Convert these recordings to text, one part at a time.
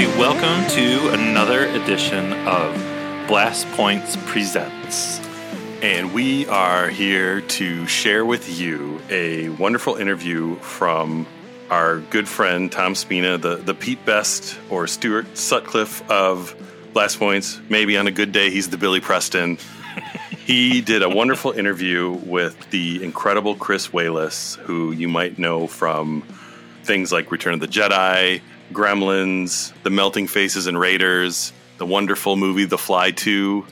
everybody. Welcome to another edition of Blast Points Presents. And we are here to share with you a wonderful interview from our good friend Tom Spina, the, the Pete Best or Stuart Sutcliffe of Blast Points. Maybe on a good day, he's the Billy Preston. he did a wonderful interview with the incredible Chris Walas, who you might know from things like Return of the Jedi, Gremlins, The Melting Faces and Raiders, the wonderful movie The Fly 2,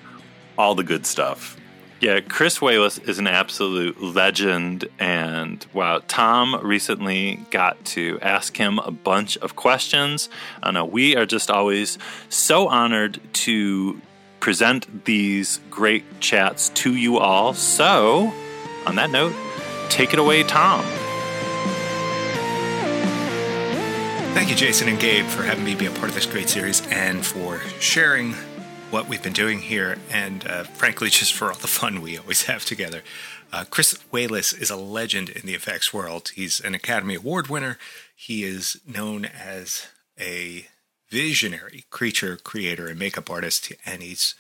all the good stuff. Yeah, Chris Walas is an absolute legend. And wow, Tom recently got to ask him a bunch of questions. I know we are just always so honored to present these great chats to you all. So, on that note, take it away, Tom. Thank you, Jason and Gabe, for having me be a part of this great series and for sharing what we've been doing here, and uh, frankly, just for all the fun we always have together. Uh, Chris Walas is a legend in the effects world. He's an Academy Award winner. He is known as a visionary creature creator and makeup artist, and he's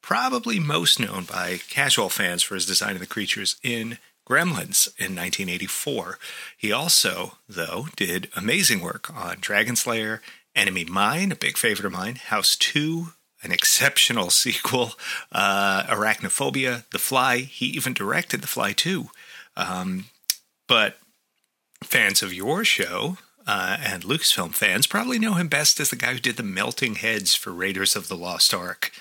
probably most known by casual fans for his design of the creatures in Gremlins in 1984. He also, though, did amazing work on Dragon Slayer, Enemy Mine, a big favorite of mine, House 2, an exceptional sequel, uh, Arachnophobia, The Fly. He even directed The Fly 2. Um, but fans of your show uh, and Lucasfilm fans probably know him best as the guy who did the melting heads for Raiders of the Lost Ark.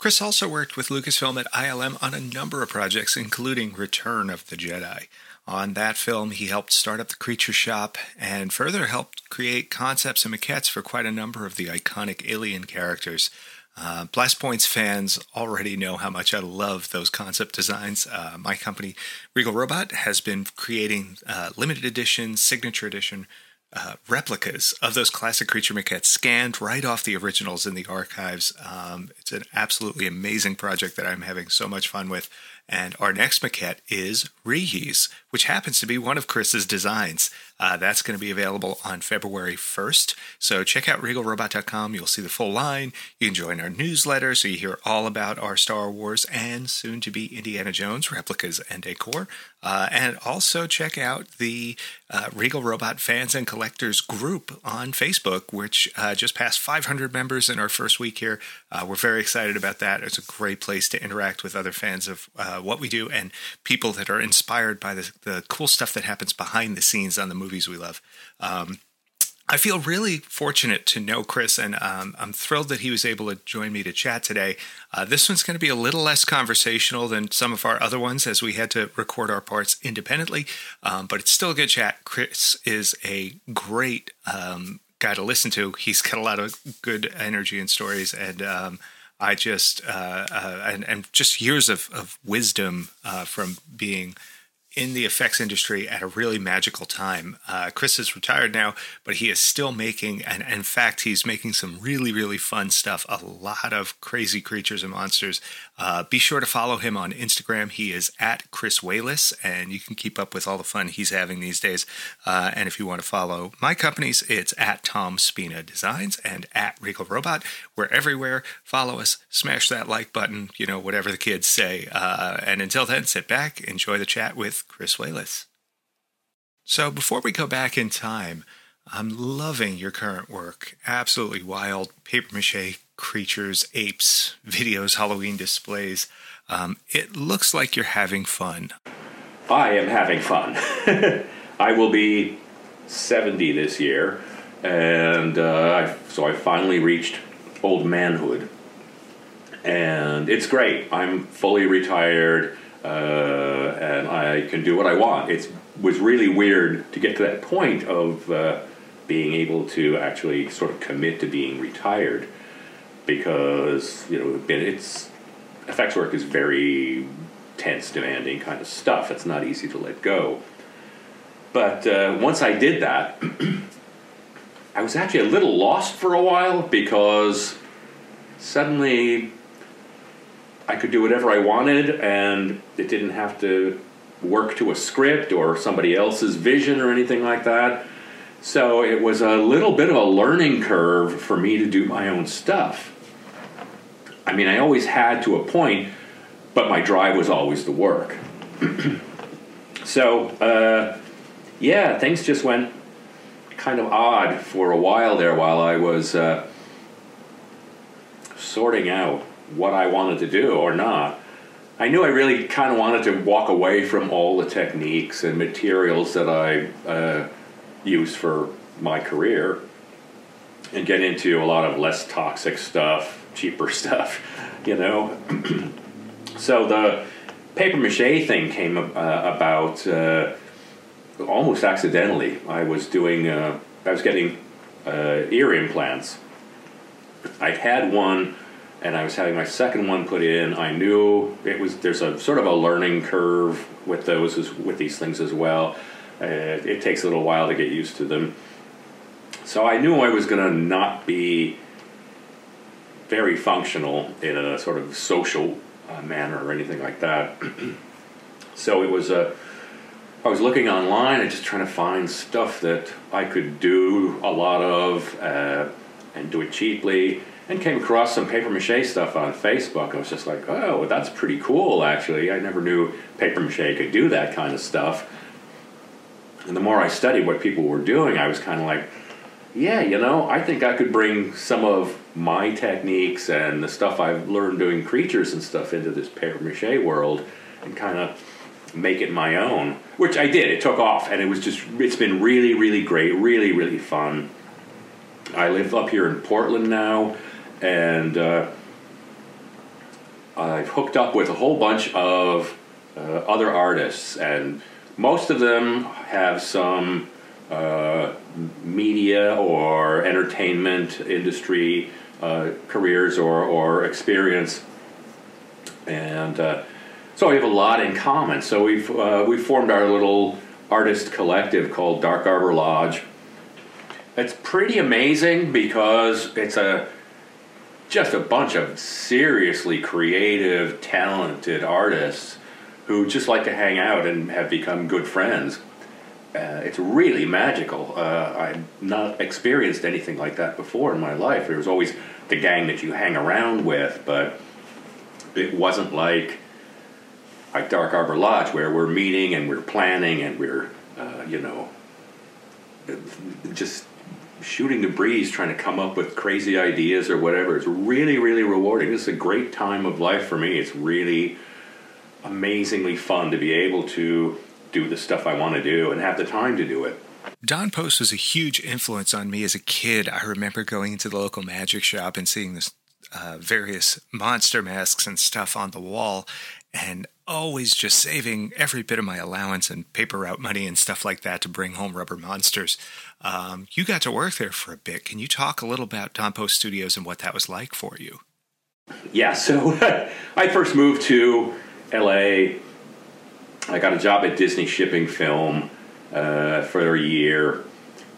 Chris also worked with Lucasfilm at ILM on a number of projects, including Return of the Jedi. On that film, he helped start up the Creature Shop and further helped create concepts and maquettes for quite a number of the iconic alien characters. Uh, Blast Points fans already know how much I love those concept designs. Uh, my company, Regal Robot, has been creating uh, limited edition, signature edition uh, replicas of those classic creature maquettes scanned right off the originals in the archives. Um, it's an absolutely amazing project that I'm having so much fun with. And our next maquette is Ree-Yees, which happens to be one of Chris's designs. Uh, that's going to be available on February 1st. So check out regalrobot.com. You'll see the full line. You can join our newsletter so you hear all about our Star Wars and soon to be Indiana Jones replicas and decor. Uh, and also check out the uh, Regal Robot fans and collectors group on Facebook, which uh, just passed 500 members in our first week here. Uh, we're very excited about that. It's a great place to interact with other fans of what we do and people that are inspired by the, the cool stuff that happens behind the scenes on the movies we love. Um, I feel really fortunate to know Chris, and um, I'm thrilled that he was able to join me to chat today. Uh, this one's going to be a little less conversational than some of our other ones as we had to record our parts independently, um, but it's still a good chat. Chris is a great um, guy to listen to. He's got a lot of good energy and stories, and um, I just uh, uh, and and just years of of wisdom uh, from being in the effects industry at a really magical time. Uh, Chris is retired now, but he is still making, and in fact, he's making some really, really fun stuff. A lot of crazy creatures and monsters. Uh, be sure to follow him on Instagram. He is at Chris Walas, and you can keep up with all the fun he's having these days. Uh, and if you want to follow my companies, it's at Tom Spina Designs and at Regal Robot. We're everywhere. Follow us, smash that like button, you know, whatever the kids say. Uh, and until then, sit back, enjoy the chat with Chris Walas. So before we go back in time, I'm loving your current work. Absolutely wild paper mache creatures, apes, videos, Halloween displays. Um, it looks like you're having fun. I am having fun. I will be 70 this year, and uh, so I finally reached old manhood. And it's great. I'm fully retired uh, and I can do what I want. It was really weird to get to that point of uh, being able to actually sort of commit to being retired because you know it's effects work is very tense, demanding kind of stuff. It's not easy to let go. But uh, once I did that, I was actually a little lost for a while because suddenly I could do whatever I wanted, and it didn't have to work to a script or somebody else's vision or anything like that. So it was a little bit of a learning curve for me to do my own stuff. I mean, I always had to a point, but my drive was always the work. so, uh, yeah, things just went kind of odd for a while there while I was uh, sorting out what I wanted to do or not. I knew I really kind of wanted to walk away from all the techniques and materials that I uh, used for my career and get into a lot of less toxic stuff, cheaper stuff, you know. so the paper mache thing came uh, about uh, almost accidentally. I was doing, uh, I was getting uh, ear implants. I had one and I was having my second one put in. I knew it was there's a sort of a learning curve with those with these things as well. Uh, it takes a little while to get used to them. So I knew I was going to not be very functional in a sort of social uh, manner or anything like that. so it was a. Uh, I was looking online and just trying to find stuff that I could do a lot of uh, and do it cheaply and came across some paper mache stuff on Facebook. I was just like, oh, that's pretty cool, actually. I never knew paper mache could do that kind of stuff. And the more I studied what people were doing, I was kind of like, yeah, you know, I think I could bring some of my techniques and the stuff I've learned doing creatures and stuff into this paper mache world and kind of make it my own, which I did. It took off and it was just, it's been really, really great, really, really fun. I live up here in Portland now and uh, I've hooked up with a whole bunch of uh, other artists, and most of them have some uh, media or entertainment industry uh, careers or, or experience, and uh, so we have a lot in common. So we've uh, we formed our little artist collective called Dark Arbor Lodge. It's pretty amazing because it's a just a bunch of seriously creative, talented artists who just like to hang out and have become good friends. Uh, it's really magical. Uh, I've not experienced anything like that before in my life. There was always the gang that you hang around with, but it wasn't like like Dark Arbor Lodge where we're meeting and we're planning and we're, uh, you know, just shooting the breeze trying to come up with crazy ideas or whatever. It's really, really rewarding. This is a great time of life for me. It's really amazingly fun to be able to do the stuff I want to do and have the time to do it. Don Post was a huge influence on me as a kid. I remember going into the local magic shop and seeing this uh, various monster masks and stuff on the wall, and always just saving every bit of my allowance and paper route money and stuff like that to bring home rubber monsters. Um, you got to work there for a bit. Can you talk a little about Don Post Studios and what that was like for you? Yeah, so I first moved to LA. I got a job at Disney Shipping Film uh, for a year.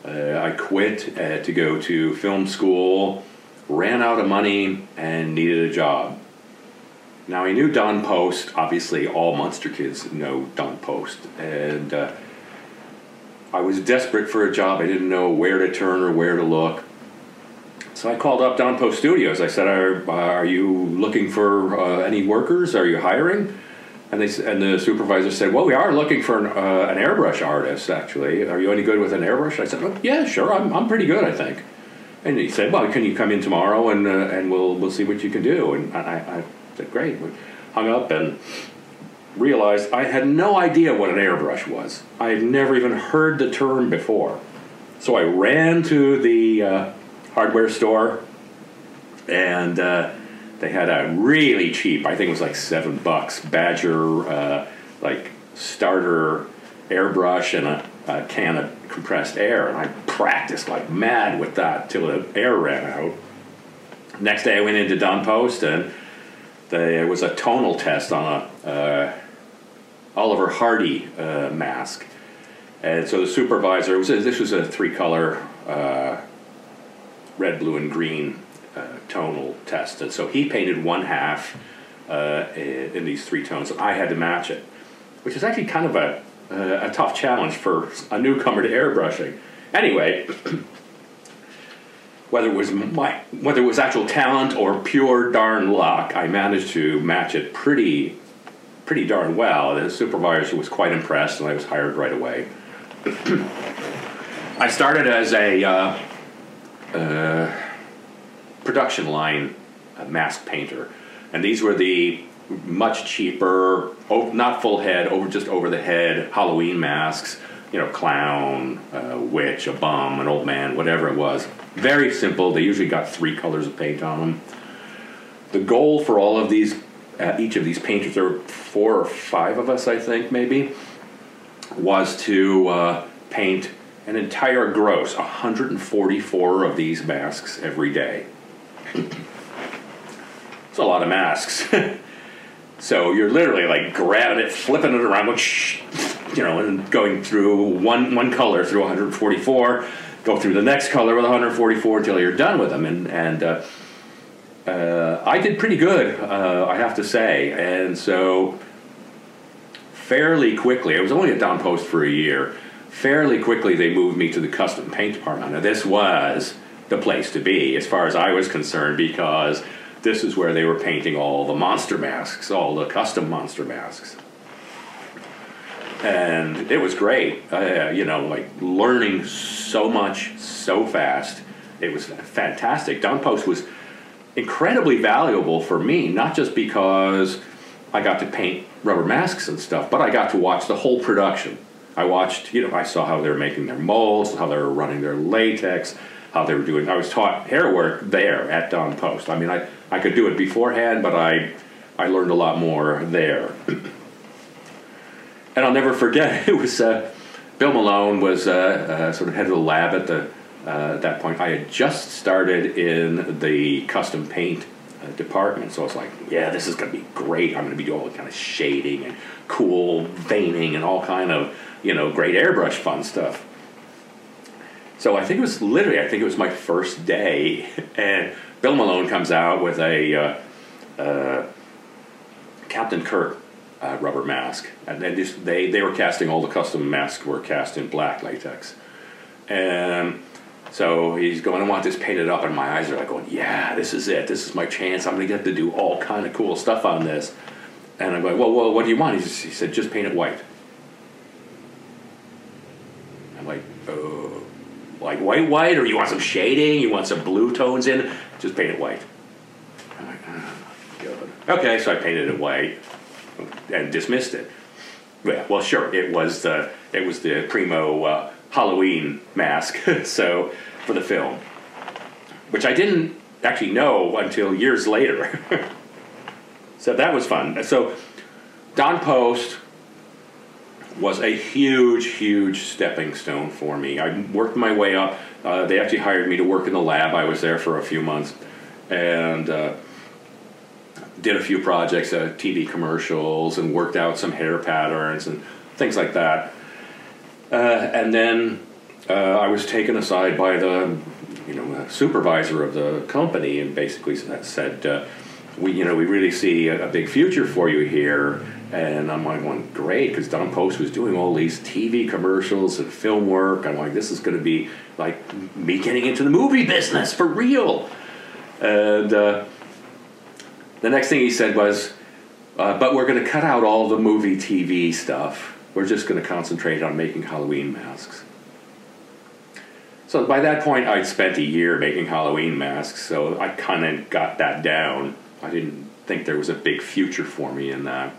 Uh, I quit uh, to go to film school, ran out of money, and needed a job. Now I knew Don Post. Obviously, all Monster kids know Don Post, and uh, I was desperate for a job. I didn't know where to turn or where to look. So I called up Don Post Studios. I said, "Are, are you looking for uh, any workers? Are you hiring?" And they and the supervisor said, "Well, we are looking for an, uh, an airbrush artist. Actually, are you any good with an airbrush?" I said, oh, "Yeah, sure. I'm I'm pretty good, I think." And he said, "Well, can you come in tomorrow and uh, and we'll we'll see what you can do?" And I, I said, "Great." We hung up and realized I had no idea what an airbrush was. I had never even heard the term before. So I ran to the uh, hardware store and uh, they had a really cheap, I think it was like seven bucks, Badger, uh, like starter airbrush and a, a, can of compressed air. And I practiced like mad with that till the air ran out. Next day I went into Don Post and there was a tonal test on a uh, Oliver Hardy uh, mask. And so the supervisor was this was a three color uh, red, blue, and green uh, tonal test, and so he painted one half uh, in these three tones. I had to match it, which is actually kind of a a tough challenge for a newcomer to airbrushing. Anyway, whether it was my whether it was actual talent or pure darn luck, I managed to match it pretty pretty darn well. The supervisor was quite impressed, and I was hired right away. I started as a uh, uh, production line mask painter, and these were the much cheaper, not full head, over just over the head Halloween masks. You know, clown, uh, witch, a bum, an old man, whatever it was. Very simple. They usually got three colors of paint on them. The goal for all of these, uh, each of these painters, there were four or five of us, I think, maybe, was to uh, paint an entire gross, 144 of these masks every day. it's a lot of masks. so you're literally like grabbing it, flipping it around, which you know, and going through one one color through 144 go through the next color with 144 until you're done with them. And, and uh, uh, I did pretty good, uh, I have to say. And so, fairly quickly, I was only at Don Post for a year. Fairly quickly, they moved me to the custom paint department. Now, this was the place to be, as far as I was concerned, because this is where they were painting all the monster masks, all the custom monster masks and it was great. Uh, you know, like learning so much so fast. It was fantastic. Don Post was incredibly valuable for me, not just because I got to paint rubber masks and stuff, but I got to watch the whole production. I watched, you know, I saw how they were making their molds, how they were running their latex, how they were doing. I was taught hair work there at Don Post. I mean, I, I could do it beforehand, but I I learned a lot more there. and I'll never forget. It was uh, Bill Malone was uh, uh, sort of head of the lab at the uh, at that point. I had just started in the custom paint uh, department, so I was like, "Yeah, this is going to be great. I'm going to be doing all the kind of shading and cool veining and all kind of you know great airbrush fun stuff." So I think it was literally, I think it was my first day, and Bill Malone comes out with a uh, Captain Kirk uh, rubber mask, and they, just, they they were casting all the custom masks were cast in black latex, and so he's going, I want this painted up, and my eyes are like going, yeah, this is it, this is my chance. I'm gonna get to do all kind of cool stuff on this, and I'm going, well, well, what do you want? He, just, he said, just paint it white. I'm like, oh, like white, white, or you want some shading? You want some blue tones in? Just paint it white. I'm like, oh, good. Okay, so I painted it white and dismissed it. Yeah, well, sure, it was the it was the primo uh, Halloween mask, so for the film, which I didn't actually know until years later. so that was fun. So Don Post was a huge, huge stepping stone for me. I worked my way up. Uh, they actually hired me to work in the lab. I was there for a few months, and. Uh, did a few projects, uh, TV commercials, and worked out some hair patterns and things like that. Uh, and then uh, I was taken aside by the, you know, supervisor of the company, and basically said, uh, "We, you know, we really see a, a, big future for you here." And I'm like, "Going great," because Don Post was doing all these TV commercials and film work. I'm like, "This is going to be like me getting into the movie business for real." And uh, the next thing he said was, uh, but we're going to cut out all the movie TV stuff. We're just going to concentrate on making Halloween masks. So by that point, I'd spent a year making Halloween masks, so I kind of got that down. I didn't think there was a big future for me in that.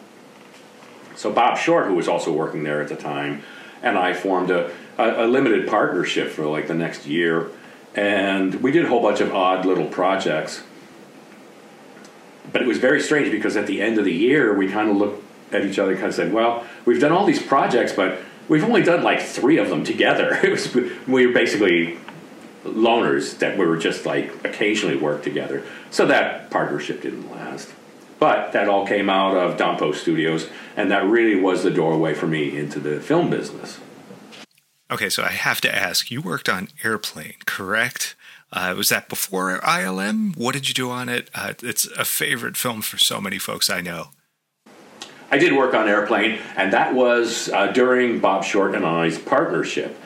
So Bob Short, who was also working there at the time, and I formed a, a, a limited partnership for like the next year, and we did a whole bunch of odd little projects but it was very strange because at the end of the year, we kind of looked at each other kind of said, well, we've done all these projects, but we've only done like three of them together. It was, we were basically loners that we were just like occasionally work together. So that partnership didn't last. But that all came out of Don Post Studios, and that really was the doorway for me into the film business. Okay, so I have to ask you worked on Airplane, correct? Uh, was that before ILM? What did you do on it? Uh, it's a favorite film for so many folks I know. I did work on Airplane, and that was uh, during Bob Short and I's partnership.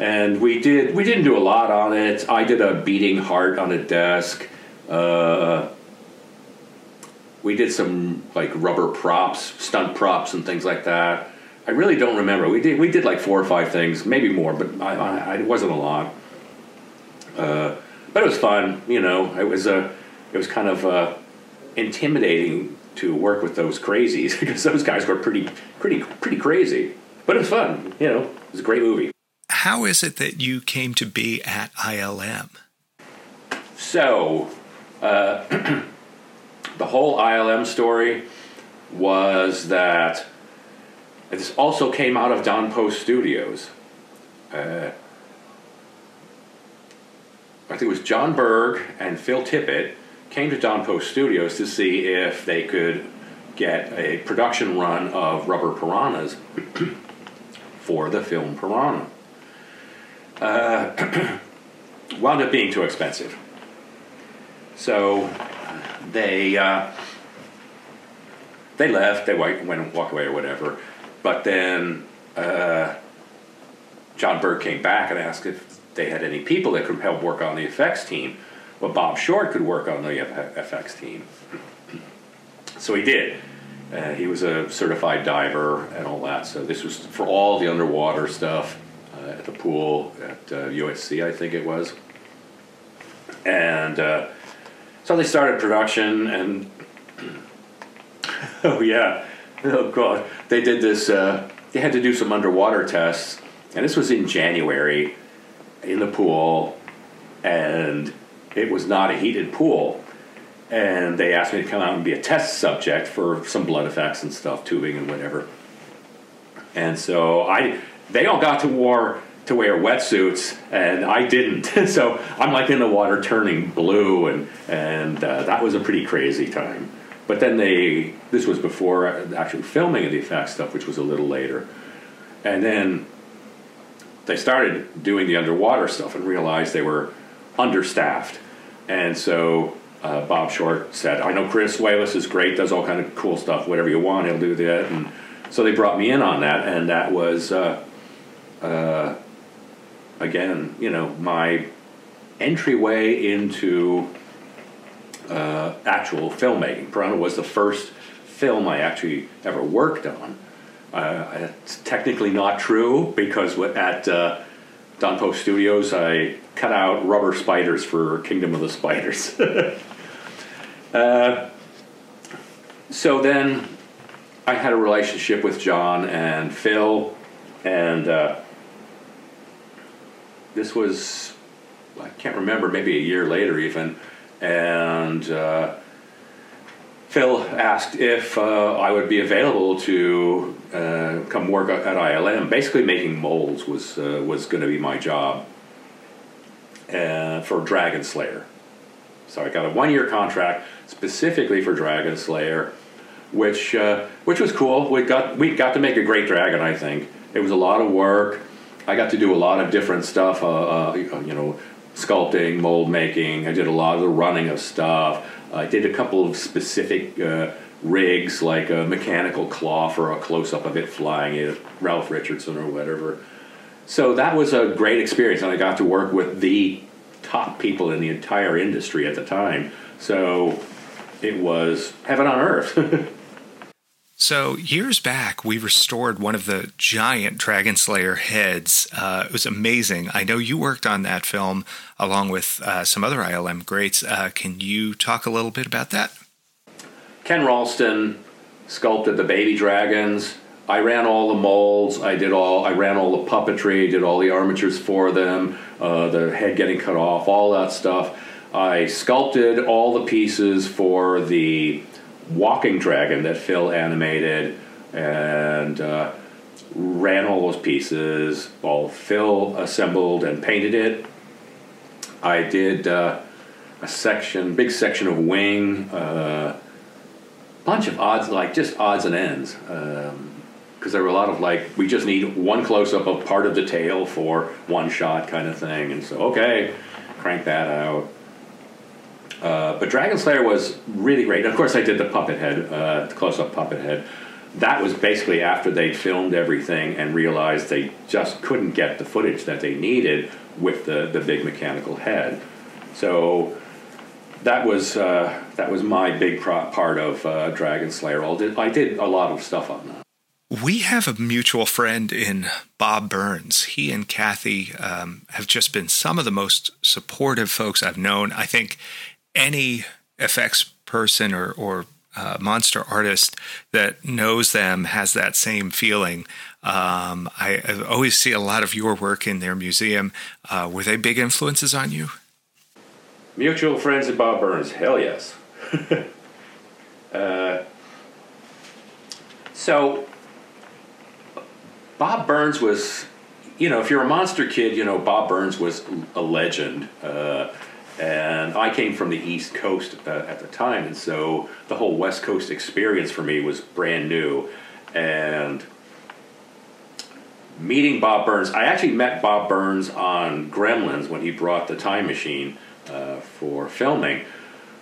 and we did we didn't do a lot on it. I did a beating heart on a desk. Uh, we did some like rubber props, stunt props, and things like that. I really don't remember. We did we did like four or five things, maybe more, but I, I, it wasn't a lot. Uh, but it was fun, you know. It was a it was kind of uh, intimidating to work with those crazies because those guys were pretty pretty pretty crazy. But it was fun, you know. It was a great movie. How is it that you came to be at ILM? So, uh, the whole ILM story was that this also came out of Don Post Studios. Uh, I think it was Jon Berg and Phil Tippett came to Don Post Studios to see if they could get a production run of Rubber Piranhas for the film Piranha. Uh, wound up being too expensive. So they uh, they left. They went and walked away or whatever. But then uh, Jon Berg came back and asked if they had any people that could help work on the effects team. Well, Bob Short could work on the FX team. So he did. Uh, he was a certified diver and all that. So this was for all the underwater stuff uh, at the pool at USC, uh, I think it was. And uh, so they started production, and oh yeah, oh god, they did this. Uh, they had to do some underwater tests, and this was in January in the pool, and it was not a heated pool. And they asked me to come out and be a test subject for some blood effects and stuff, tubing and whatever. And so I, they all got to wear to wear wetsuits, and I didn't. so I'm like in the water turning blue, and and uh, that was a pretty crazy time. But then they, this was before actually filming of the effects stuff, which was a little later, and then they started doing the underwater stuff and realized they were understaffed, and so. Uh, Bob Short said, "I know Chris Walas is great, does all kind of cool stuff. Whatever you want, he'll do that." And so they brought me in on that, and that was uh, uh, again, you know, my entryway into uh, actual filmmaking. Piranha was the first film I actually ever worked on. Uh, it's technically not true because at uh, Don Post Studios I cut out rubber spiders for Kingdom of the Spiders. uh, so then I had a relationship with John and Phil, and uh, this was I can't remember, maybe a year later even, and uh, Phil asked if uh, I would be available to uh, come work at ILM. Basically, making molds was uh, was going to be my job uh, for Dragon Slayer. So I got a one year contract specifically for Dragon Slayer, which uh, which was cool. We got we got to make a great dragon. I think it was a lot of work. I got to do a lot of different stuff. Uh, uh, you know, sculpting, mold making. I did a lot of the running of stuff. I did a couple of specific rigs, like a mechanical claw for a close up of it flying it, Ralph Richardson or whatever. So that was a great experience, and I got to work with the top people in the entire industry at the time. So it was heaven on earth. So, years back, we restored one of the giant Dragon Slayer heads. Uh, it was amazing. I know you worked on that film along with uh, some other ILM greats. Uh, can you talk a little bit about that? Ken Ralston sculpted the baby dragons. I ran all the molds. I did all. I ran all the puppetry. Did all the armatures for them. Uh, the head getting cut off. All that stuff. I sculpted all the pieces for the Walking Dragon that Phil animated and uh, ran all those pieces. All Phil assembled and painted it. I did uh, a section, big section of wing, uh, bunch of odds, like just odds and ends. Because um, there were a lot of like, we just need one close up of part of the tail for one shot kind of thing. And so, okay, crank that out. Uh, but Dragon Slayer was really great. And of course, I did the puppet head, uh, the close up puppet head. that was basically after they'd filmed everything and realized they just couldn't get the footage that they needed with the, the big mechanical head. So that was uh, that was my big part of uh, Dragon Slayer. I did a lot of stuff on that. We have a mutual friend in Bob Burns. He and Kathy um, have just been some of the most supportive folks I've known. I think any effects person or, or uh, monster artist that knows them has that same feeling. Um, I, I, always see a lot of your work in their museum. Uh, were they big influences on you? Mutual friends of Bob Burns, hell yes. uh, so, Bob Burns was, you know, if you're a monster kid, you know, Bob Burns was a legend. Uh, and I came from the East Coast uh, at the time, and so the whole West Coast experience for me was brand new. And meeting Bob Burns, I actually met Bob Burns on Gremlins when he brought the time machine uh, for filming.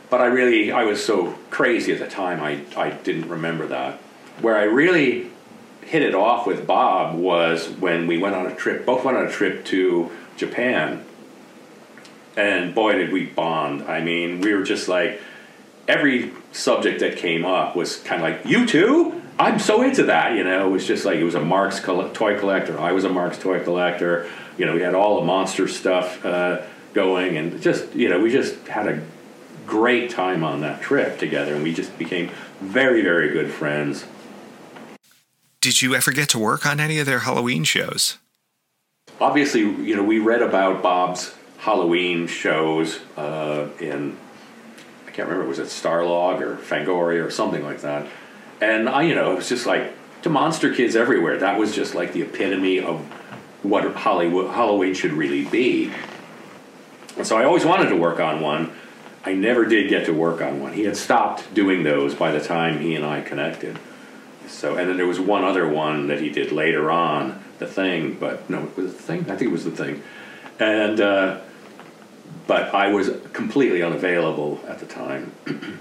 But I really, I was so crazy at the time, I, I didn't remember that. Where I really hit it off with Bob was when we went on a trip, both went on a trip to Japan and boy did we bond. I mean, we were just like every subject that came up was kind of like you too. I'm so into that, you know. It was just like it was a Marx toy collector. I was a Marx toy collector. You know, we had all the monster stuff uh, going, and just you know, we just had a great time on that trip together, and we just became very, very good friends. Did you ever get to work on any of their Halloween shows? Obviously, you know, we read about Bob's Halloween shows uh, in I can't remember was it Starlog or Fangoria or something like that, and I you know it was just like to monster kids everywhere. That was just like the epitome of what Hollywood Halloween should really be. And so I always wanted to work on one. I never did get to work on one. He had stopped doing those by the time he and I connected. So, and then there was one other one that he did later on, the thing, but no, it was the thing. I think it was the thing, and uh, but I was completely unavailable at the time.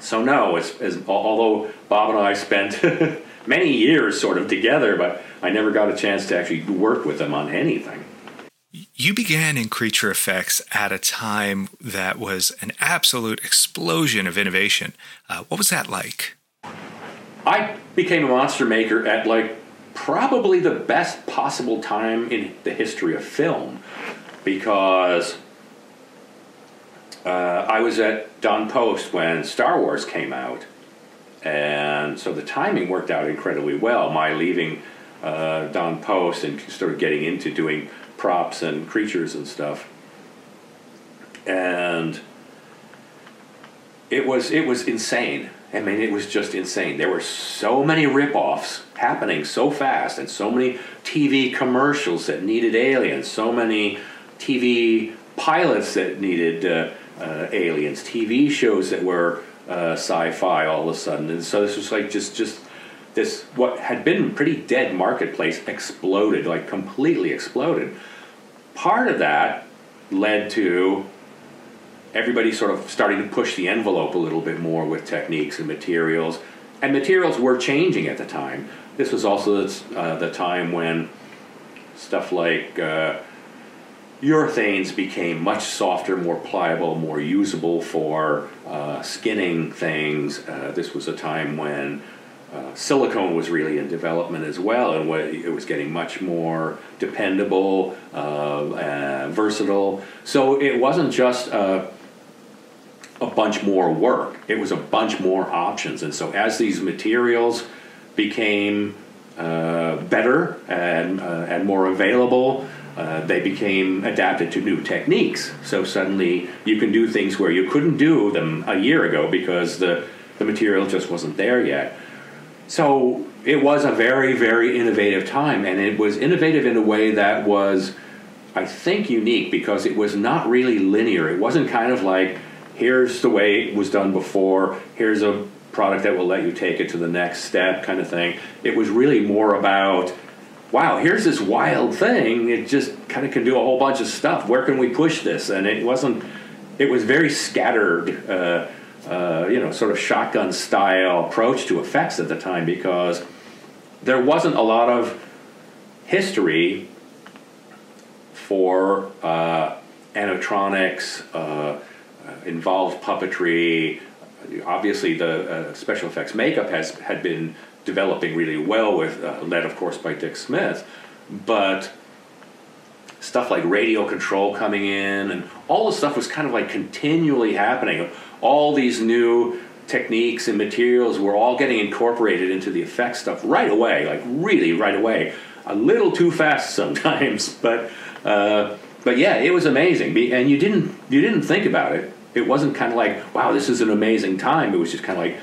so no, as, as, although Bob and I spent many years sort of together, but I never got a chance to actually work with him on anything. You began in creature effects at a time that was an absolute explosion of innovation. Uh, what was that like? I became a monster maker at like probably the best possible time in the history of film because uh, I was at Don Post when Star Wars came out, and so the timing worked out incredibly well. My leaving uh, Don Post and sort of getting into doing props and creatures and stuff, and it was it was insane. I mean, it was just insane. There were so many ripoffs happening so fast, and so many TV commercials that needed aliens, so many TV pilots that needed. Uh, uh, aliens, TV shows that were uh, sci-fi all of a sudden, and so this was like just just this what had been pretty dead marketplace exploded, like completely exploded. Part of that led to everybody sort of starting to push the envelope a little bit more with techniques and materials, and materials were changing at the time. This was also uh, the time when stuff like uh, urethanes became much softer, more pliable, more usable for uh, skinning things. Uh, this was a time when uh, silicone was really in development as well, and it was getting much more dependable, uh, versatile. So it wasn't just a, a bunch more work; it was a bunch more options. And so as these materials became uh, better and uh, and more available, uh, they became adapted to new techniques. So suddenly you can do things where you couldn't do them a year ago because the, the material just wasn't there yet. So it was a very, very innovative time, and it was innovative in a way that was, I think, unique because it was not really linear. It wasn't kind of like, here's the way it was done before, here's a product that will let you take it to the next step kind of thing. It was really more about wow, here's this wild thing. It just kind of can do a whole bunch of stuff. Where can we push this? And it wasn't. It was very scattered uh, uh, you know, sort of shotgun style approach to effects at the time because there wasn't a lot of history for uh, animatronics, uh, involved puppetry. Obviously, the uh, special effects makeup has had been developing really well, with uh, led, of course, by Dick Smith, but stuff like radio control coming in and all the stuff was kind of like continually happening. All these new techniques and materials were all getting incorporated into the effects stuff right away, like really right away. A little too fast sometimes, but uh, but yeah, it was amazing. And you didn't you didn't think about it. It wasn't kind of like wow, this is an amazing time. It was just kind of like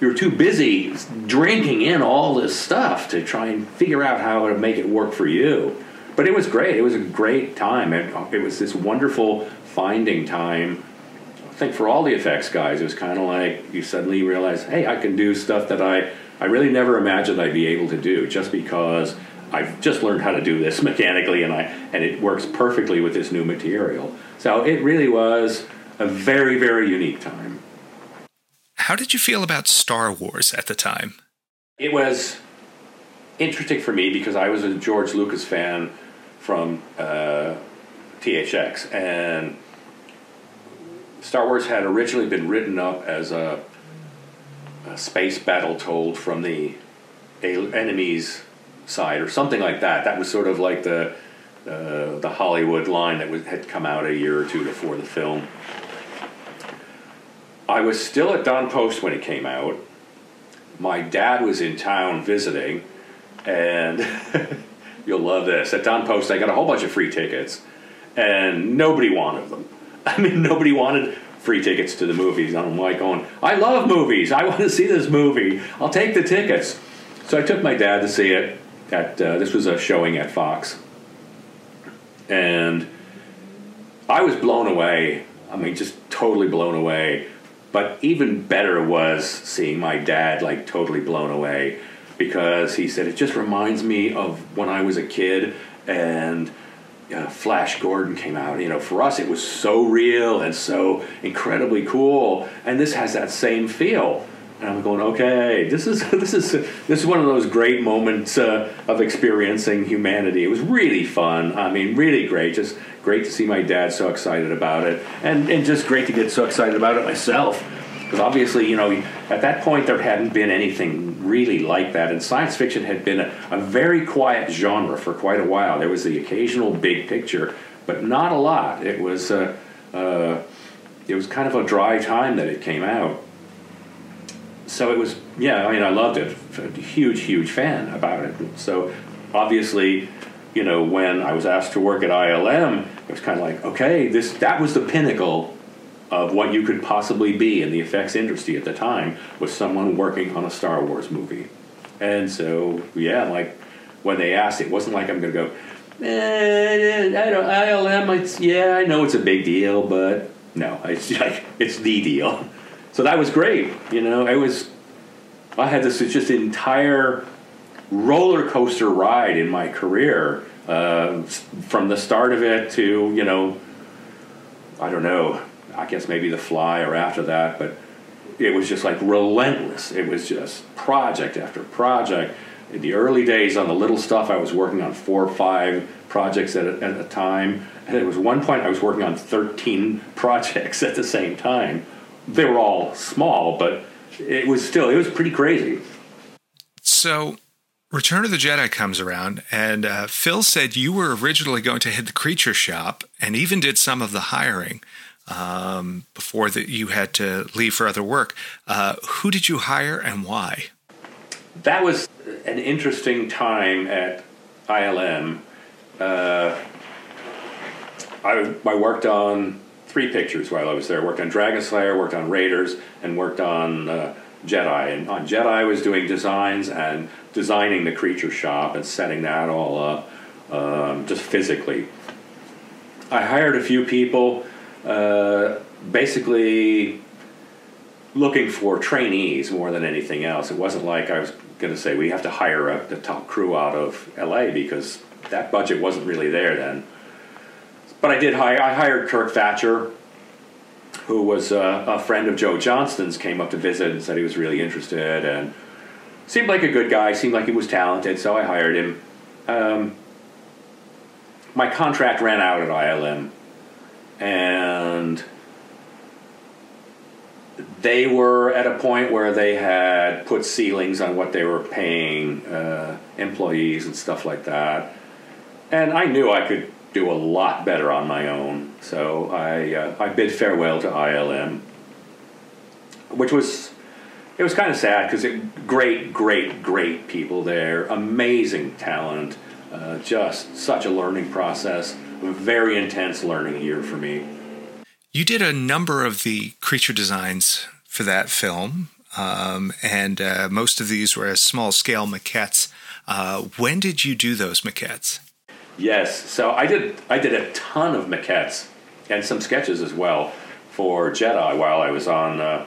you were too busy drinking in all this stuff to try and figure out how to make it work for you. But it was great. It was a great time. It, it was this wonderful finding time I think for all the effects guys, it was kind of like you suddenly realize, hey, I can do stuff that I, I really never imagined I'd be able to do just because I've just learned how to do this mechanically and I and it works perfectly with this new material. So it really was a very, very unique time. How did you feel about Star Wars at the time? It was interesting for me because I was a George Lucas fan from uh, THX and Star Wars had originally been written up as a, a space battle told from the enemy's side or something like that. That was sort of like the uh, the Hollywood line that was, had come out a year or two before the film. I was still at Don Post when it came out. My dad was in town visiting, and you'll love this. At Don Post, I got a whole bunch of free tickets, and nobody wanted them. I mean, nobody wanted free tickets to the movies. I'm like going, I love movies. I want to see this movie. I'll take the tickets. So I took my dad to see it. At uh, this was a showing at Fox, and I was blown away. I mean, just totally blown away. But even better was seeing my dad like totally blown away because he said it just reminds me of when I was a kid and uh, Flash Gordon came out. You know, for us it was so real and so incredibly cool, and this has that same feel. And I'm going, okay, this is this is this is one of those great moments uh, of experiencing humanity. It was really fun. I mean, really great. Just great to see my dad so excited about it, and and just great to get so excited about it myself. Because obviously, you know, at that point there hadn't been anything really like that, and science fiction had been a, a very quiet genre for quite a while. There was the occasional big picture, but not a lot. It was uh, uh, it was kind of a dry time that it came out. So it was, yeah. I mean, I loved it. A huge, huge fan about it. So obviously, you know, when I was asked to work at ILM, it was kind of like, okay, this that was the pinnacle of what you could possibly be in the effects industry at the time was someone working on a Star Wars movie. And so, yeah, like when they asked, it wasn't like I'm going to go, eh, I don't, ILM, it's, yeah, I know it's a big deal, but no, it's like, it's the deal. So that was great. You know, I was, I had this just entire roller coaster ride in my career uh, from the start of it to, you know, I don't know, I guess maybe The Fly or after that, but it was just like relentless. It was just project after project. In the early days on the little stuff, I was working on four or five projects at a, at a time. And there was one point I was working on 13 projects at the same time. They were all small, but it was still, it was pretty crazy. So, Return of the Jedi comes around, and uh, Phil said you were originally going to hit the creature shop and even did some of the hiring um, before that you had to leave for other work. Uh, who did you hire and why? That was an interesting time at ILM. Uh, I, I worked on three pictures while I was there. I worked on Dragon Slayer, worked on Raiders, and worked on uh, Jedi. And on Jedi, I was doing designs and designing the creature shop and setting that all up, um, just physically. I hired a few people uh, basically looking for trainees more than anything else. It wasn't like I was going to say we have to hire a, the top crew out of LA because that budget wasn't really there then. But I did hire. I hired Kirk Thatcher, who was uh, a friend of Joe Johnston's, came up to visit and said he was really interested and seemed like a good guy, seemed like he was talented, so I hired him. Um, my contract ran out at ILM, and they were at a point where they had put ceilings on what they were paying uh, employees and stuff like that. And I knew I could do a lot better on my own, so I uh, I bid farewell to ILM, which was it was kind of sad because great, great, great people there, amazing talent, uh, just such a learning process, very intense learning year for me. You did a number of the creature designs for that film, um, and uh, most of these were as small scale maquettes. Uh, when did you do those maquettes? Yes, so I did. I did a ton of maquettes and some sketches as well for Jedi while I was on uh,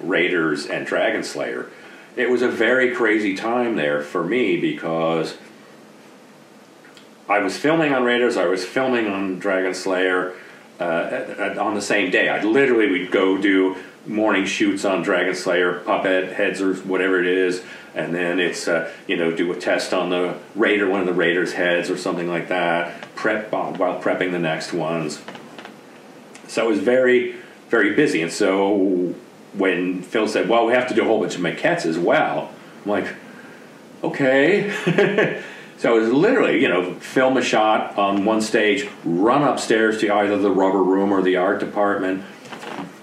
Raiders and Dragonslayer. It was a very crazy time there for me because I was filming on Raiders, I was filming on Dragonslayer uh, on the same day. I literally would go do morning shoots on Dragonslayer, puppet heads or whatever it is, and then it's uh, you know do a test on the Raider, one of the Raiders' heads or something like that. Prep while prepping the next ones. So it was very very busy, and so when Phil said, "Well, we have to do a whole bunch of maquettes as well," I'm like, "Okay." so it was literally, you know, film a shot on one stage, run upstairs to either the rubber room or the art department,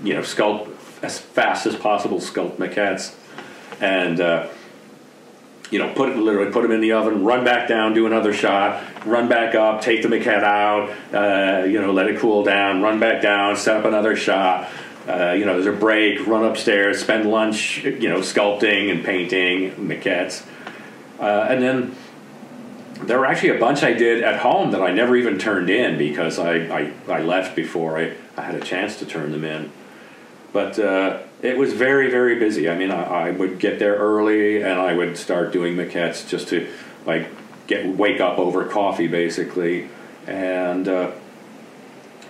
you know, sculpt as fast as possible, sculpt maquettes, and. Uh, you know, put it literally put them in the oven, run back down, do another shot, run back up, take the maquette out, uh, you know, let it cool down, run back down, set up another shot, uh, you know, there's a break, run upstairs, spend lunch, you know, sculpting and painting maquettes. Uh, and then there were actually a bunch I did at home that I never even turned in because I, I, I left before I, I had a chance to turn them in. But uh, it was very, very busy. I mean, I, I, would get there early and I would start doing maquettes just to, like, get wake up over coffee, basically. And uh,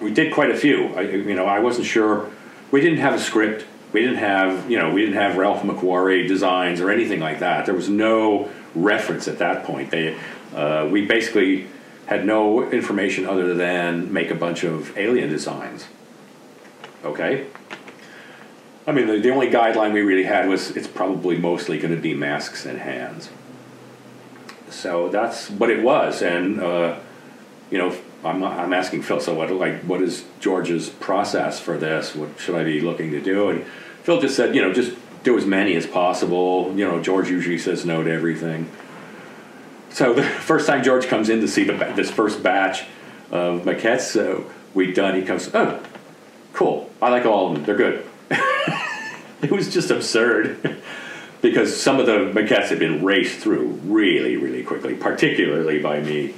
we did quite a few. I, you know, I wasn't sure we didn't have a script. We didn't have, you know, we didn't have Ralph McQuarrie designs or anything like that. There was no reference at that point. They, uh, we basically had no information other than make a bunch of alien designs. Okay. I mean, the, the only guideline we really had was it's probably mostly going to be masks and hands. So that's what it was, and uh, you know, I'm, I'm asking Phil, so what like what is George's process for this? What should I be looking to do? And Phil just said, you know, just do as many as possible. You know, George usually says no to everything. So the first time George comes in to see the, this first batch of maquettes so we done, he comes, oh, cool. I like all of them. They're good. it was just absurd because some of the maquettes had been raced through really, really quickly, particularly by me.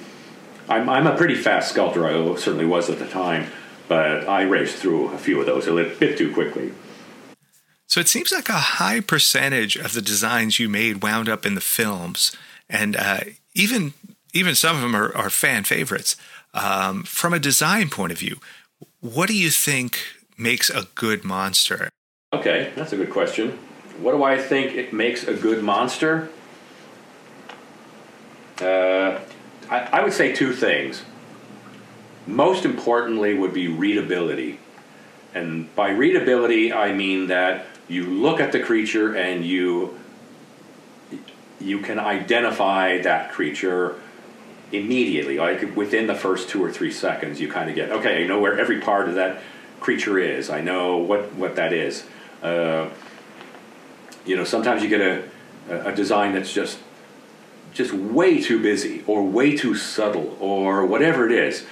I'm, I'm a pretty fast sculptor. I certainly was at the time, but I raced through a few of those a little bit too quickly. So it seems like a high percentage of the designs you made wound up in the films, and uh, even even some of them are, are fan favorites. Um, from a design point of view, what do you think makes a good monster? Okay, that's a good question. What do I think it makes a good monster? Uh, I, I would say two things. Most importantly, would be readability. And by readability, I mean that you look at the creature and you you can identify that creature immediately, like within the first two or three seconds. You kind of get okay. I know where every part of that creature is. I know what what that is. Uh, you know, sometimes you get a a design that's just just way too busy or way too subtle or whatever it is,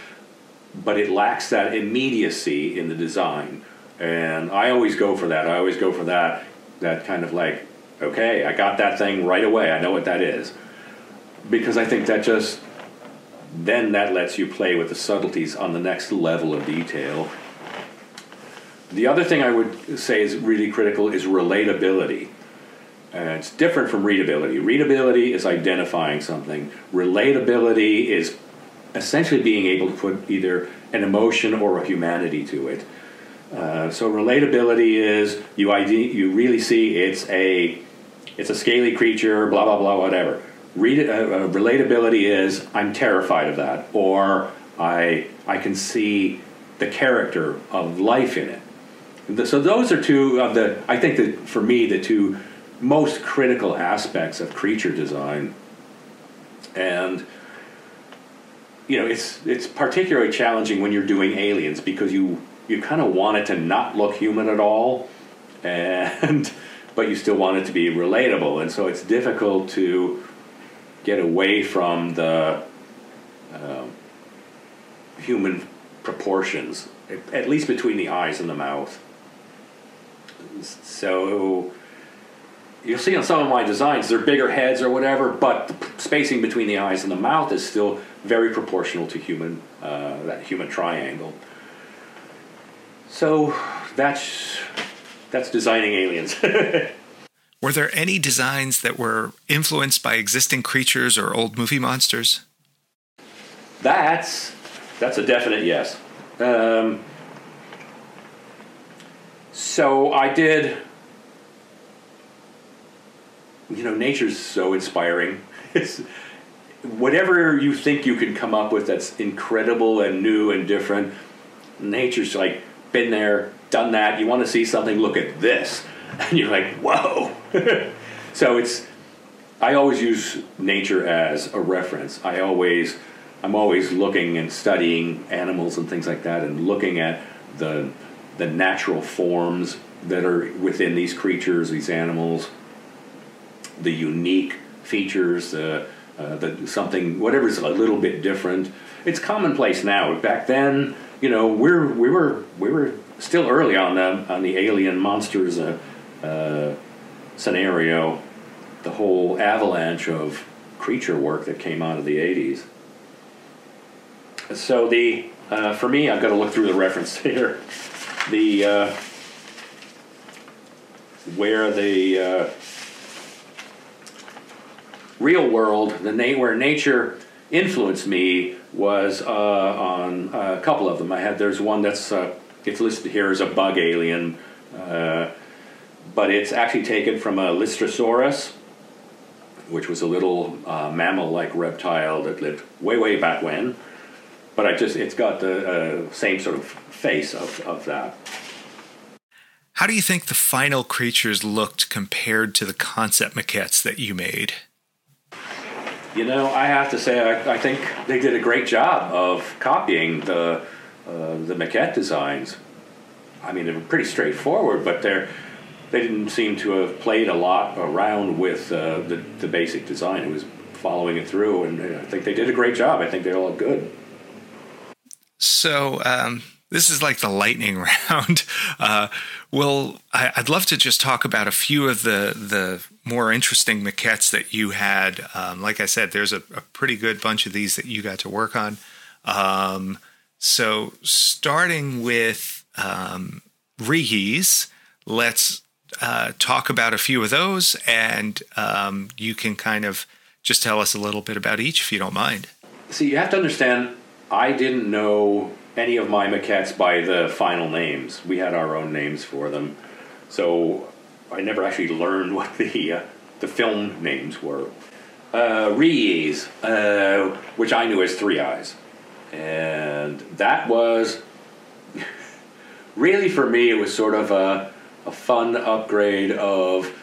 but it lacks that immediacy in the design. And I always go for that. I always go for that that kind of like, okay, I got that thing right away. I know what that is. Because I think that just then that lets you play with the subtleties on the next level of detail. The other thing I would say is really critical is relatability. Uh, it's different from readability. Readability is identifying something. Relatability is essentially being able to put either an emotion or a humanity to it. Uh, so relatability is you ID, you really see it's a it's a scaly creature, blah blah blah, whatever. Read, uh, uh, relatability is I'm terrified of that, or I I can see the character of life in it. So those are two of the I think that for me the two most critical aspects of creature design, and you know it's it's particularly challenging when you're doing aliens because you you kind of want it to not look human at all, and but you still want it to be relatable, and so it's difficult to get away from the uh, human proportions, at least between the eyes and the mouth. So you'll see on some of my designs, they're bigger heads or whatever, but the spacing between the eyes and the mouth is still very proportional to human uh, that human triangle. So that's that's designing aliens. were there any designs that were influenced by existing creatures or old movie monsters? That's that's a definite yes. Um, so I did. You know, nature's so inspiring. It's whatever you think you can come up with that's incredible and new and different. Nature's like been there, done that. You want to see something? Look at this, and you're like, whoa. so it's. I always use nature as a reference. I always, I'm always looking and studying animals and things like that, and looking at the the natural forms that are within these creatures, these animals, the unique features, the, uh, the something whatever's a little bit different. It's commonplace now. Back then, you know, we're we were we were still early on the on the alien monsters uh, uh, scenario, the whole avalanche of creature work that came out of the '80s. So the uh, for me, I've got to look through the reference here. The uh, where the uh, real world, the na- where nature influenced me was uh, on a couple of them. I had there's one that's it's listed here as a bug alien, uh, but it's actually taken from a Lystrosaurus, which was a little uh, mammal-like reptile that lived way way back when. But I just it's got the uh, same sort of face of, of that. How do you think the final creatures looked compared to the concept maquettes that you made? You know, I have to say, I, I think they did a great job of copying the the maquette designs. I mean, they were pretty straightforward, but they're they didn't seem to have played a lot around with uh, the the basic design. It was following it through, and I think they did a great job. I think they all look good. So. Um this is like the lightning round. Uh, well, I, would love to just talk about a few of the the more interesting maquettes that you had. Um, like I said, there's a, a, pretty good bunch of these that you got to work on. Um, so, starting with um, let's uh, talk about a few of those, and um, you can kind of just tell us a little bit about each, if you don't mind. See, you have to understand, I didn't know any of my maquettes by the final names. We had our own names for them, so I never actually learned what the uh, the film names were. Uh, uh, which I knew as Three Eyes, and that was really for me. It was sort of a, a fun upgrade of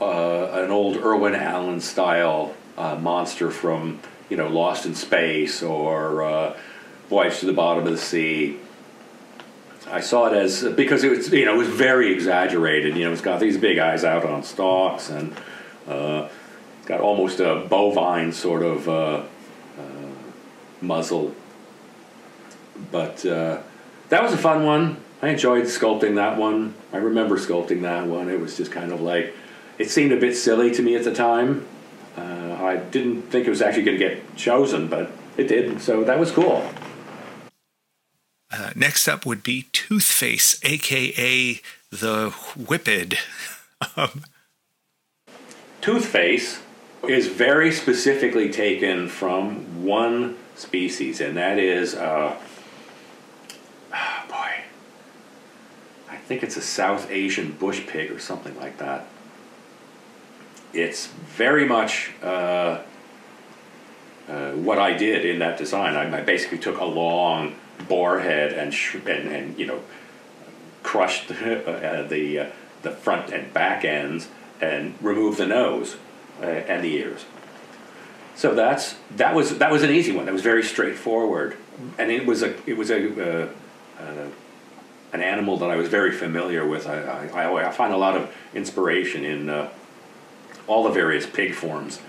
uh, an old Irwin Allen style uh, monster from you know Lost in Space or uh, Voyage to the Bottom of the Sea. I saw it as because it was you know it was very exaggerated. You know, it's got these big eyes out on stalks and uh, got almost a bovine sort of uh, uh, muzzle. But uh, that was a fun one. I enjoyed sculpting that one. I remember sculpting that one. It was just kind of like it seemed a bit silly to me at the time. Uh, I didn't think it was actually going to get chosen, but it did. So that was cool. Uh, next up would be Toothface, aka the Whiphid. um, Toothface is very specifically taken from one species, and that is, uh, oh boy, think it's a South Asian bush pig or something like that. It's very much uh, uh, what I did in that design. I, I basically took a long boar head and sh- and, and you know crushed uh, the uh, the front and back ends and removed the nose uh, and the ears. So that's that was that was an easy one. That was very straightforward, and it was a it was a uh, an animal that I was very familiar with. I, I, I find a lot of inspiration in uh, all the various pig forms.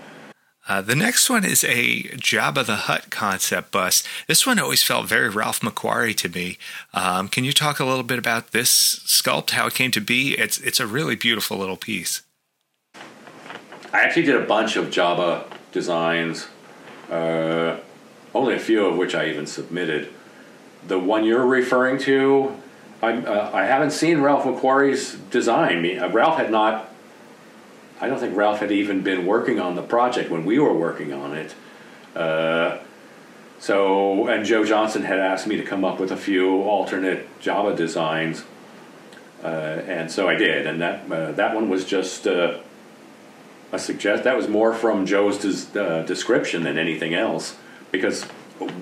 Uh, the next one is a Jabba the Hutt concept bust. This one always felt very Ralph McQuarrie to me. Um, can you talk a little bit about this sculpt, how it came to be? It's it's a really beautiful little piece. I actually did a bunch of Jabba designs, uh, only a few of which I even submitted. The one you're referring to, I, uh, I haven't seen Ralph McQuarrie's design. Uh, Ralph had not, I don't think Ralph had even been working on the project when we were working on it. Uh, so, and Joe Johnston had asked me to come up with a few alternate Jabba designs. Uh, and so I did, and that uh, that one was just uh, a suggest. That was more from Joe's des- description than anything else, because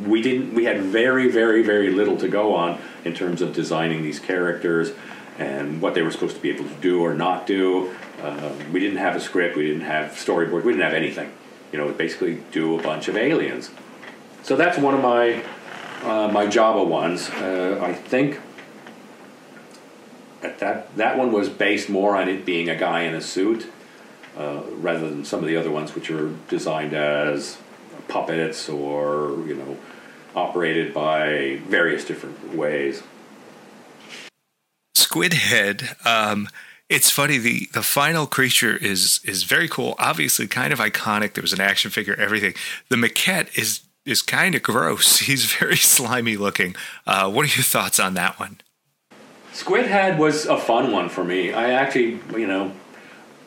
we didn't. We had very, very, very little to go on in terms of designing these characters and what they were supposed to be able to do or not do. Uh, we didn't have a script. We didn't have storyboard. We didn't have anything. You know, basically do a bunch of aliens. So that's one of my uh, my Jabba ones. Uh, I think that that one was based more on it being a guy in a suit uh, rather than some of the other ones which are designed as puppets or you know operated by various different ways. Squid Head. Um, it's funny. the The final creature is is very cool. Obviously, kind of iconic. There was an action figure. Everything. The maquette is is kind of gross. He's very slimy looking. Uh, what are your thoughts on that one? Squid Head was a fun one for me. I actually, you know,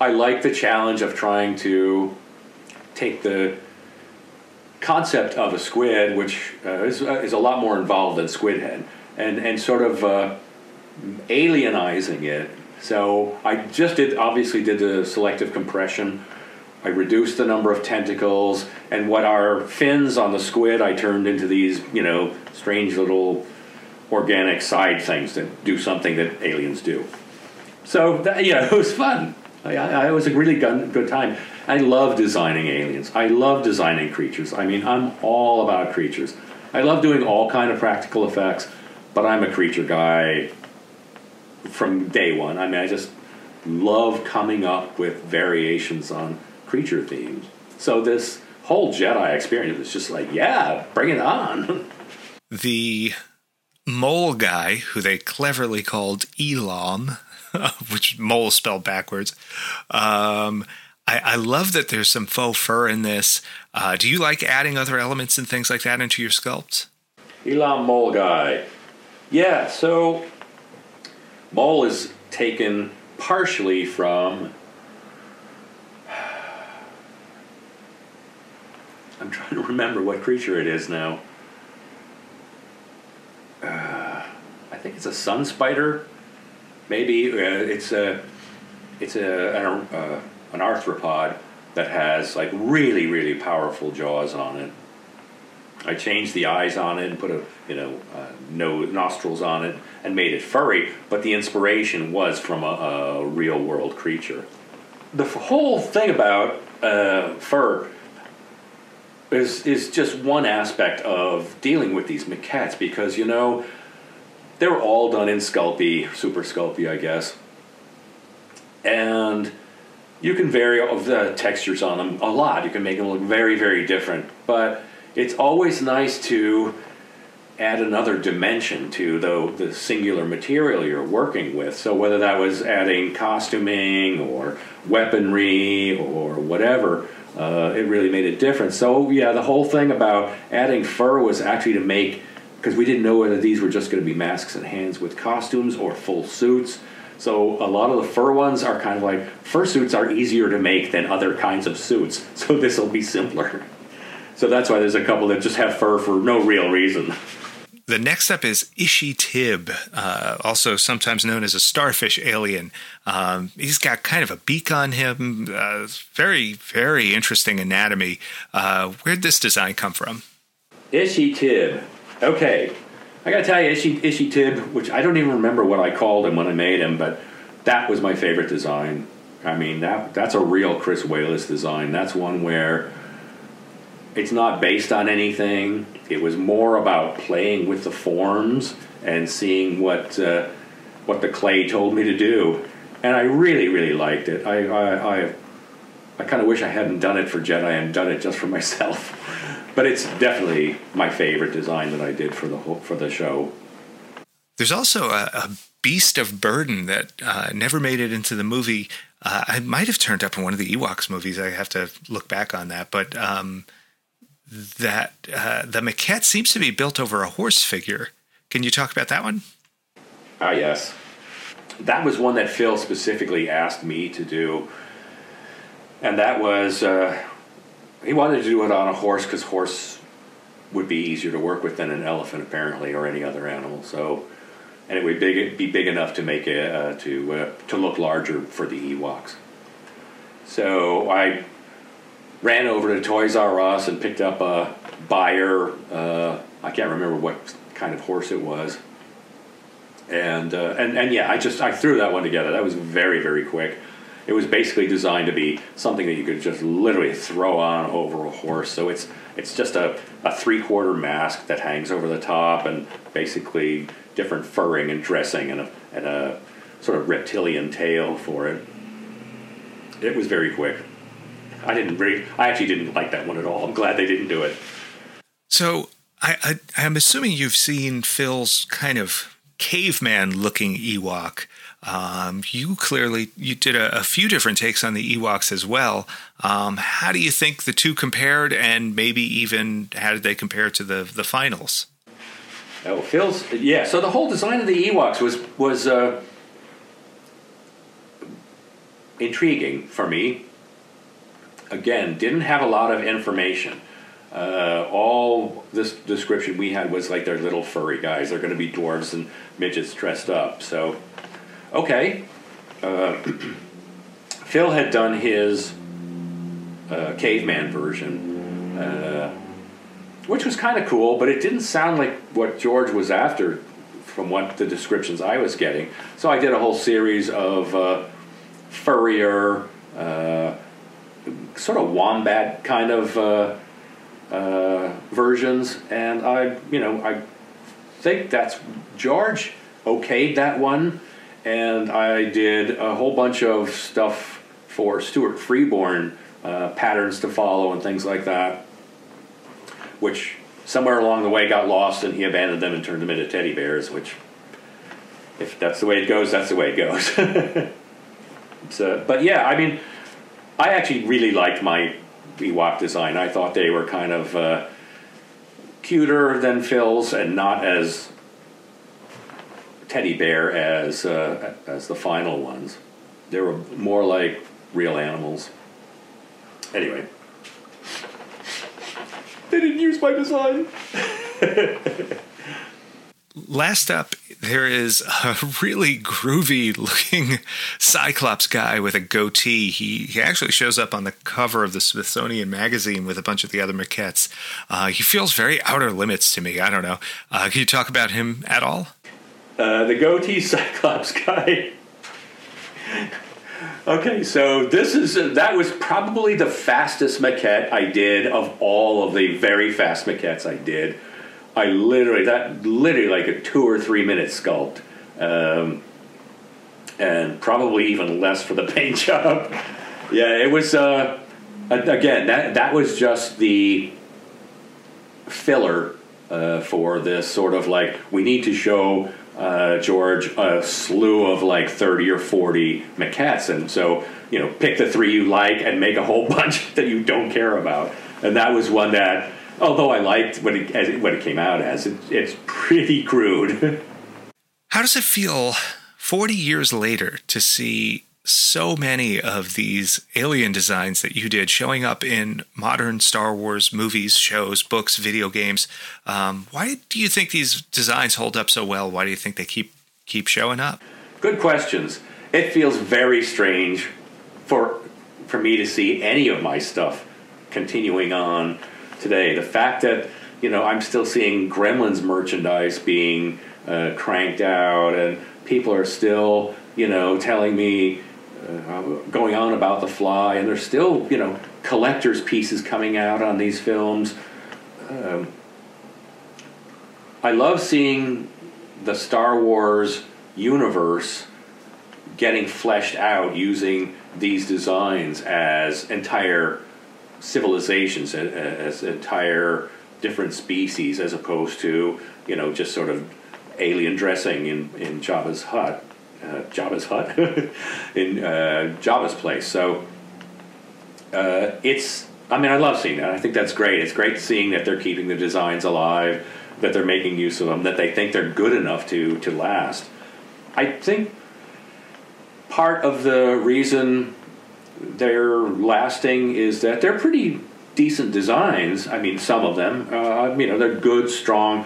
I like the challenge of trying to take the concept of a squid, which uh, is, uh, is a lot more involved than Squid Head, and and sort of uh, alienizing it. So I just did obviously did the selective compression. I reduced the number of tentacles, and what are fins on the squid, I turned into these, you know, strange little organic side things that do something that aliens do. So that, yeah, it was fun. I, I, it was a really good, good time. I love designing aliens. I love designing creatures. I mean, I'm all about creatures. I love doing all kind of practical effects, but I'm a creature guy from day one. I mean, I just love coming up with variations on creature themes. So this whole Jedi experience was just like, yeah, bring it on. the mole guy, who they cleverly called Elom, which mole spelled backwards. Um, I, I, love that there's some faux fur in this. Uh, do you like adding other elements and things like that into your sculpts? Elom Mole Guy. Yeah, so Mole is taken partially from. I'm trying to remember what creature it is now. Uh, I think it's a sun spider maybe uh, it's a it's a uh, an arthropod that has like really really powerful jaws on it. I changed the eyes on it and put a you know uh, no nostrils on it and made it furry, but the inspiration was from a, a real world creature. The whole thing about uh, fur is is just one aspect of dealing with these maquettes because you know they were all done in Sculpey, Super Sculpey, I guess. And you can vary the textures on them a lot. You can make them look very, very different. But it's always nice to add another dimension to the, the singular material you're working with. So whether that was adding costuming or weaponry or whatever, uh, it really made a difference. So yeah, the whole thing about adding fur was actually to make because we didn't know whether these were just going to be masks and hands with costumes or full suits. So a lot of the fur ones are kind of like fursuits are easier to make than other kinds of suits. So this will be simpler. So that's why there's a couple that just have fur for no real reason. The next up is Ishi Tib, uh, also sometimes known as a starfish alien. Um, he's got kind of a beak on him, uh, very, very interesting anatomy. Uh, where'd this design come from? Ishi Tib. Okay. I gotta tell you, Ishi, Ishi Tib, which I don't even remember what I called him when I made him, but that was my favorite design. I mean, that that's a real Chris Walas design. That's one where it's not based on anything. It was more about playing with the forms and seeing what uh, what the clay told me to do, and I really, really liked it. I I, I, I kind of wish I hadn't done it for Jedi and done it just for myself, but it's definitely my favorite design that I did for the whole, for the show. There's also a, a beast of burden that uh, never made it into the movie. Uh, I might have turned up in one of the Ewoks movies. I have to look back on that, but um, that uh, the maquette seems to be built over a horse figure. Can you talk about that one? Ah, yes. That was one that Phil specifically asked me to do. And that was, uh, he wanted to do it on a horse because horse would be easier to work with than an elephant, apparently, or any other animal. So, and it would big, be big enough to make it, uh, to, uh, to look larger for the Ewoks. So I ran over to Toys R Us and picked up a buyer. Uh, I can't remember what kind of horse it was. And, uh, and and yeah, I just I threw that one together. That was very very quick. It was basically designed to be something that you could just literally throw on over a horse. So it's it's just a, a three quarter mask that hangs over the top and basically different furring and dressing and a, and a sort of reptilian tail for it. It was very quick. I didn't really, I actually didn't like that one at all. I'm glad they didn't do it. So I, I am assuming you've seen Phil's kind of caveman looking Ewok. Um, you clearly you did a, a, few different takes on the Ewoks as well. Um, how do you think the two compared, and maybe even how did they compare to the the finals? Oh, Phil's yeah. So the whole design of the Ewoks was was uh, intriguing for me again, didn't have a lot of information. Uh, all this description we had was like they're little furry guys. They're going to be dwarves and midgets dressed up. So, okay. Uh, Phil had done his uh, caveman version, uh, which was kind of cool, but it didn't sound like what George was after from what the descriptions I was getting. So I did a whole series of uh, furrier uh, sort of wombat kind of uh, uh, versions, and I, you know, I think that's George okayed that one, and I did a whole bunch of stuff for Stuart Freeborn, uh, patterns to follow and things like that, which somewhere along the way got lost, and he abandoned them and turned them into teddy bears, which. If that's the way it goes, that's the way it goes. so, but yeah, I mean, I actually really liked my Ewok design. I thought they were kind of uh, cuter than Phil's and not as teddy bear as uh, as the final ones. They were more like real animals. Anyway, they didn't use my design. Last up, there is a really groovy looking Cyclops guy with a goatee. He, he actually shows up on the cover of the Smithsonian magazine with a bunch of the other maquettes. Uh, he feels very outer limits to me. I don't know. Uh, can you talk about him at all? Uh, the goatee Cyclops guy. okay, so this is that was probably the fastest maquette I did of all of the very fast maquettes I did. I literally that literally like a two or three minute sculpt, um, and probably even less for the paint job. yeah, it was. Uh, again, that that was just the filler uh, for this sort of like we need to show uh, George a slew of like thirty or forty maquettes, and so you know pick the three you like and make a whole bunch that you don't care about, and that was one that although I liked what it, as it, what it came out as, it, it's pretty crude. How does it feel 40 years later to see so many of these alien designs that you did showing up in modern Star Wars movies, shows, books, video games. Um, why do you think these designs hold up so well? Why do you think they keep keep showing up? Good questions. It feels very strange for for me to see any of my stuff continuing on today. The fact that you know I'm still seeing Gremlins merchandise being uh, cranked out, and people are still you know telling me uh, going on about the fly, and there's still you know collectors pieces coming out on these films. Um, I love seeing the Star Wars universe getting fleshed out using these designs as entire civilizations, as entire different species, as opposed to you know just sort of alien dressing in in Jabba's hut, uh, hut, in uh, place. So uh, it's. I mean, I love seeing that. I think that's great. It's great seeing that they're keeping the designs alive, that they're making use of them, that they think they're good enough to to last. I think part of the reason they're lasting is that they're pretty decent designs. I mean, some of them, uh, you know, they're good, strong,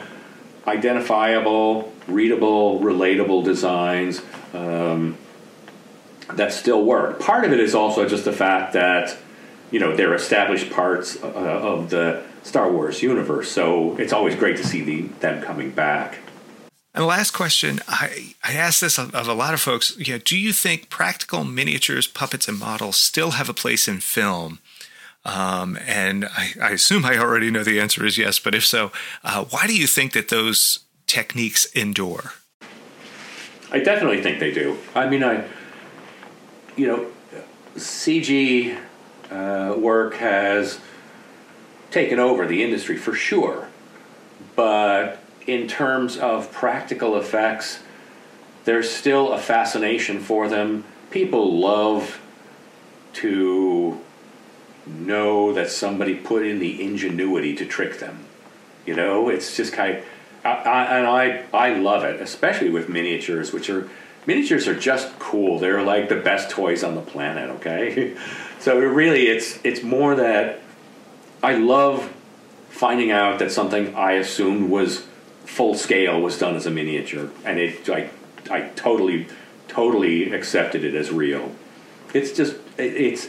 identifiable, readable, relatable designs um, that still work. Part of it is also just the fact that, you know, they're established parts uh, of the Star Wars universe, so it's always great to see the, them coming back. And the last question, I, I asked this of, of a lot of folks. You know, do you think practical miniatures, puppets, and models still have a place in film? Um, and I, I, assume I already know the answer is yes, but if so, uh, why do you think that those techniques endure? I definitely think they do. I mean, I, you know, CG uh, work has taken over the industry for sure, but in terms of practical effects, there's still a fascination for them. People love to know that somebody put in the ingenuity to trick them. You know, it's just kind of, I, I, and I, I love it, especially with miniatures, which are, miniatures are just cool. They're like the best toys on the planet, okay? so it really, it's, it's more that I love finding out that something I assumed was full scale was done as a miniature, and it I I totally totally accepted it as real. It's just it, it's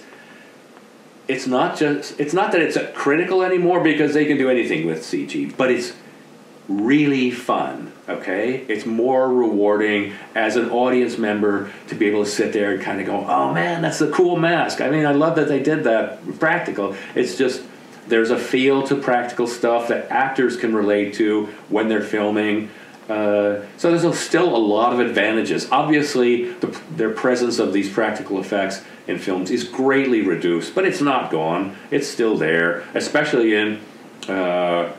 it's not just it's not that it's critical anymore because they can do anything with CG, but it's really fun. Okay, it's more rewarding as an audience member to be able to sit there and kind of go, "Oh man, that's a cool mask." I mean, I love that they did that practical. It's just there's a feel to practical stuff that actors can relate to when they're filming. Uh, so there's still a lot of advantages. Obviously, the, their presence of these practical effects in films is greatly reduced, but it's not gone. It's still there, especially in uh,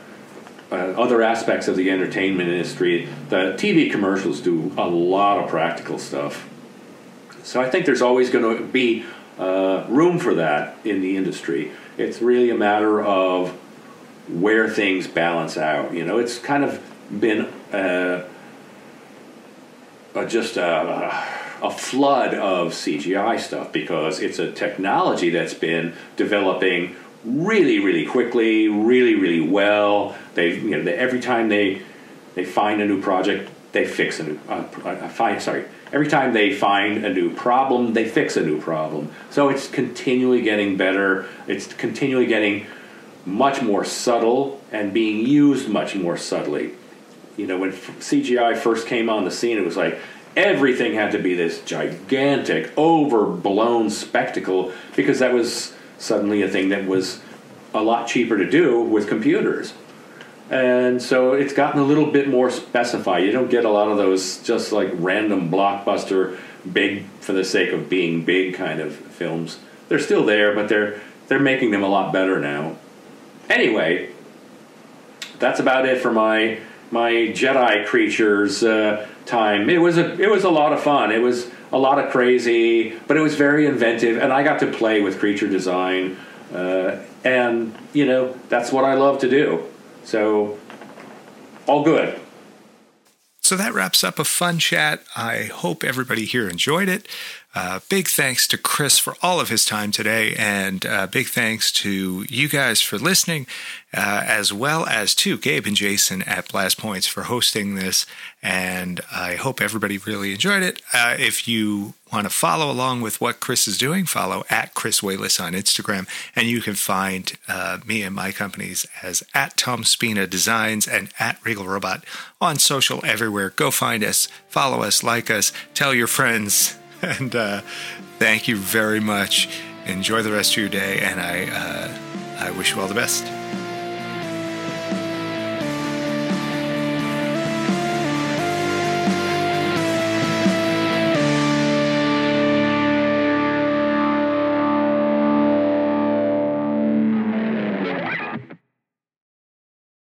uh, other aspects of the entertainment industry. The TV commercials do a lot of practical stuff. So I think there's always going to be uh, room for that in the industry. It's really a matter of where things balance out. You know, it's kind of been uh, just a, a, flood of CGI stuff because it's a technology that's been developing really, really quickly, really, really well. They, you know, every time they they find a new project, they fix a new. Uh, uh find sorry, every time they find a new problem, they fix a new problem. So it's continually getting better. It's continually getting much more subtle and being used much more subtly. You know, when CGI first came on the scene, it was like everything had to be this gigantic, overblown spectacle because that was suddenly a thing that was a lot cheaper to do with computers and so it's gotten a little bit more specified. You don't get a lot of those just like random blockbuster, big for the sake of being big kind of films. They're still there, but they're they're making them a lot better now. Anyway, that's about it for my my Jedi creatures uh, time. It was a it was a lot of fun. It was a lot of crazy, but it was very inventive, and I got to play with creature design. Uh, and you know that's what I love to do. So, all good. So that wraps up a fun chat. I hope everybody here enjoyed it. Uh, big thanks to Chris for all of his time today, and uh, big thanks to you guys for listening, uh, as well as to Gabe and Jason at Blast Points for hosting this. And I hope everybody really enjoyed it. Uh, if you want to follow along with what Chris is doing, follow at Chris Walas on Instagram, and you can find uh, me and my companies as at Tom Spina Designs and at Regal Robot on social everywhere. Go find us, follow us, like us, tell your friends and uh, thank you very much. Enjoy the rest of your day, and I uh, I wish you all the best.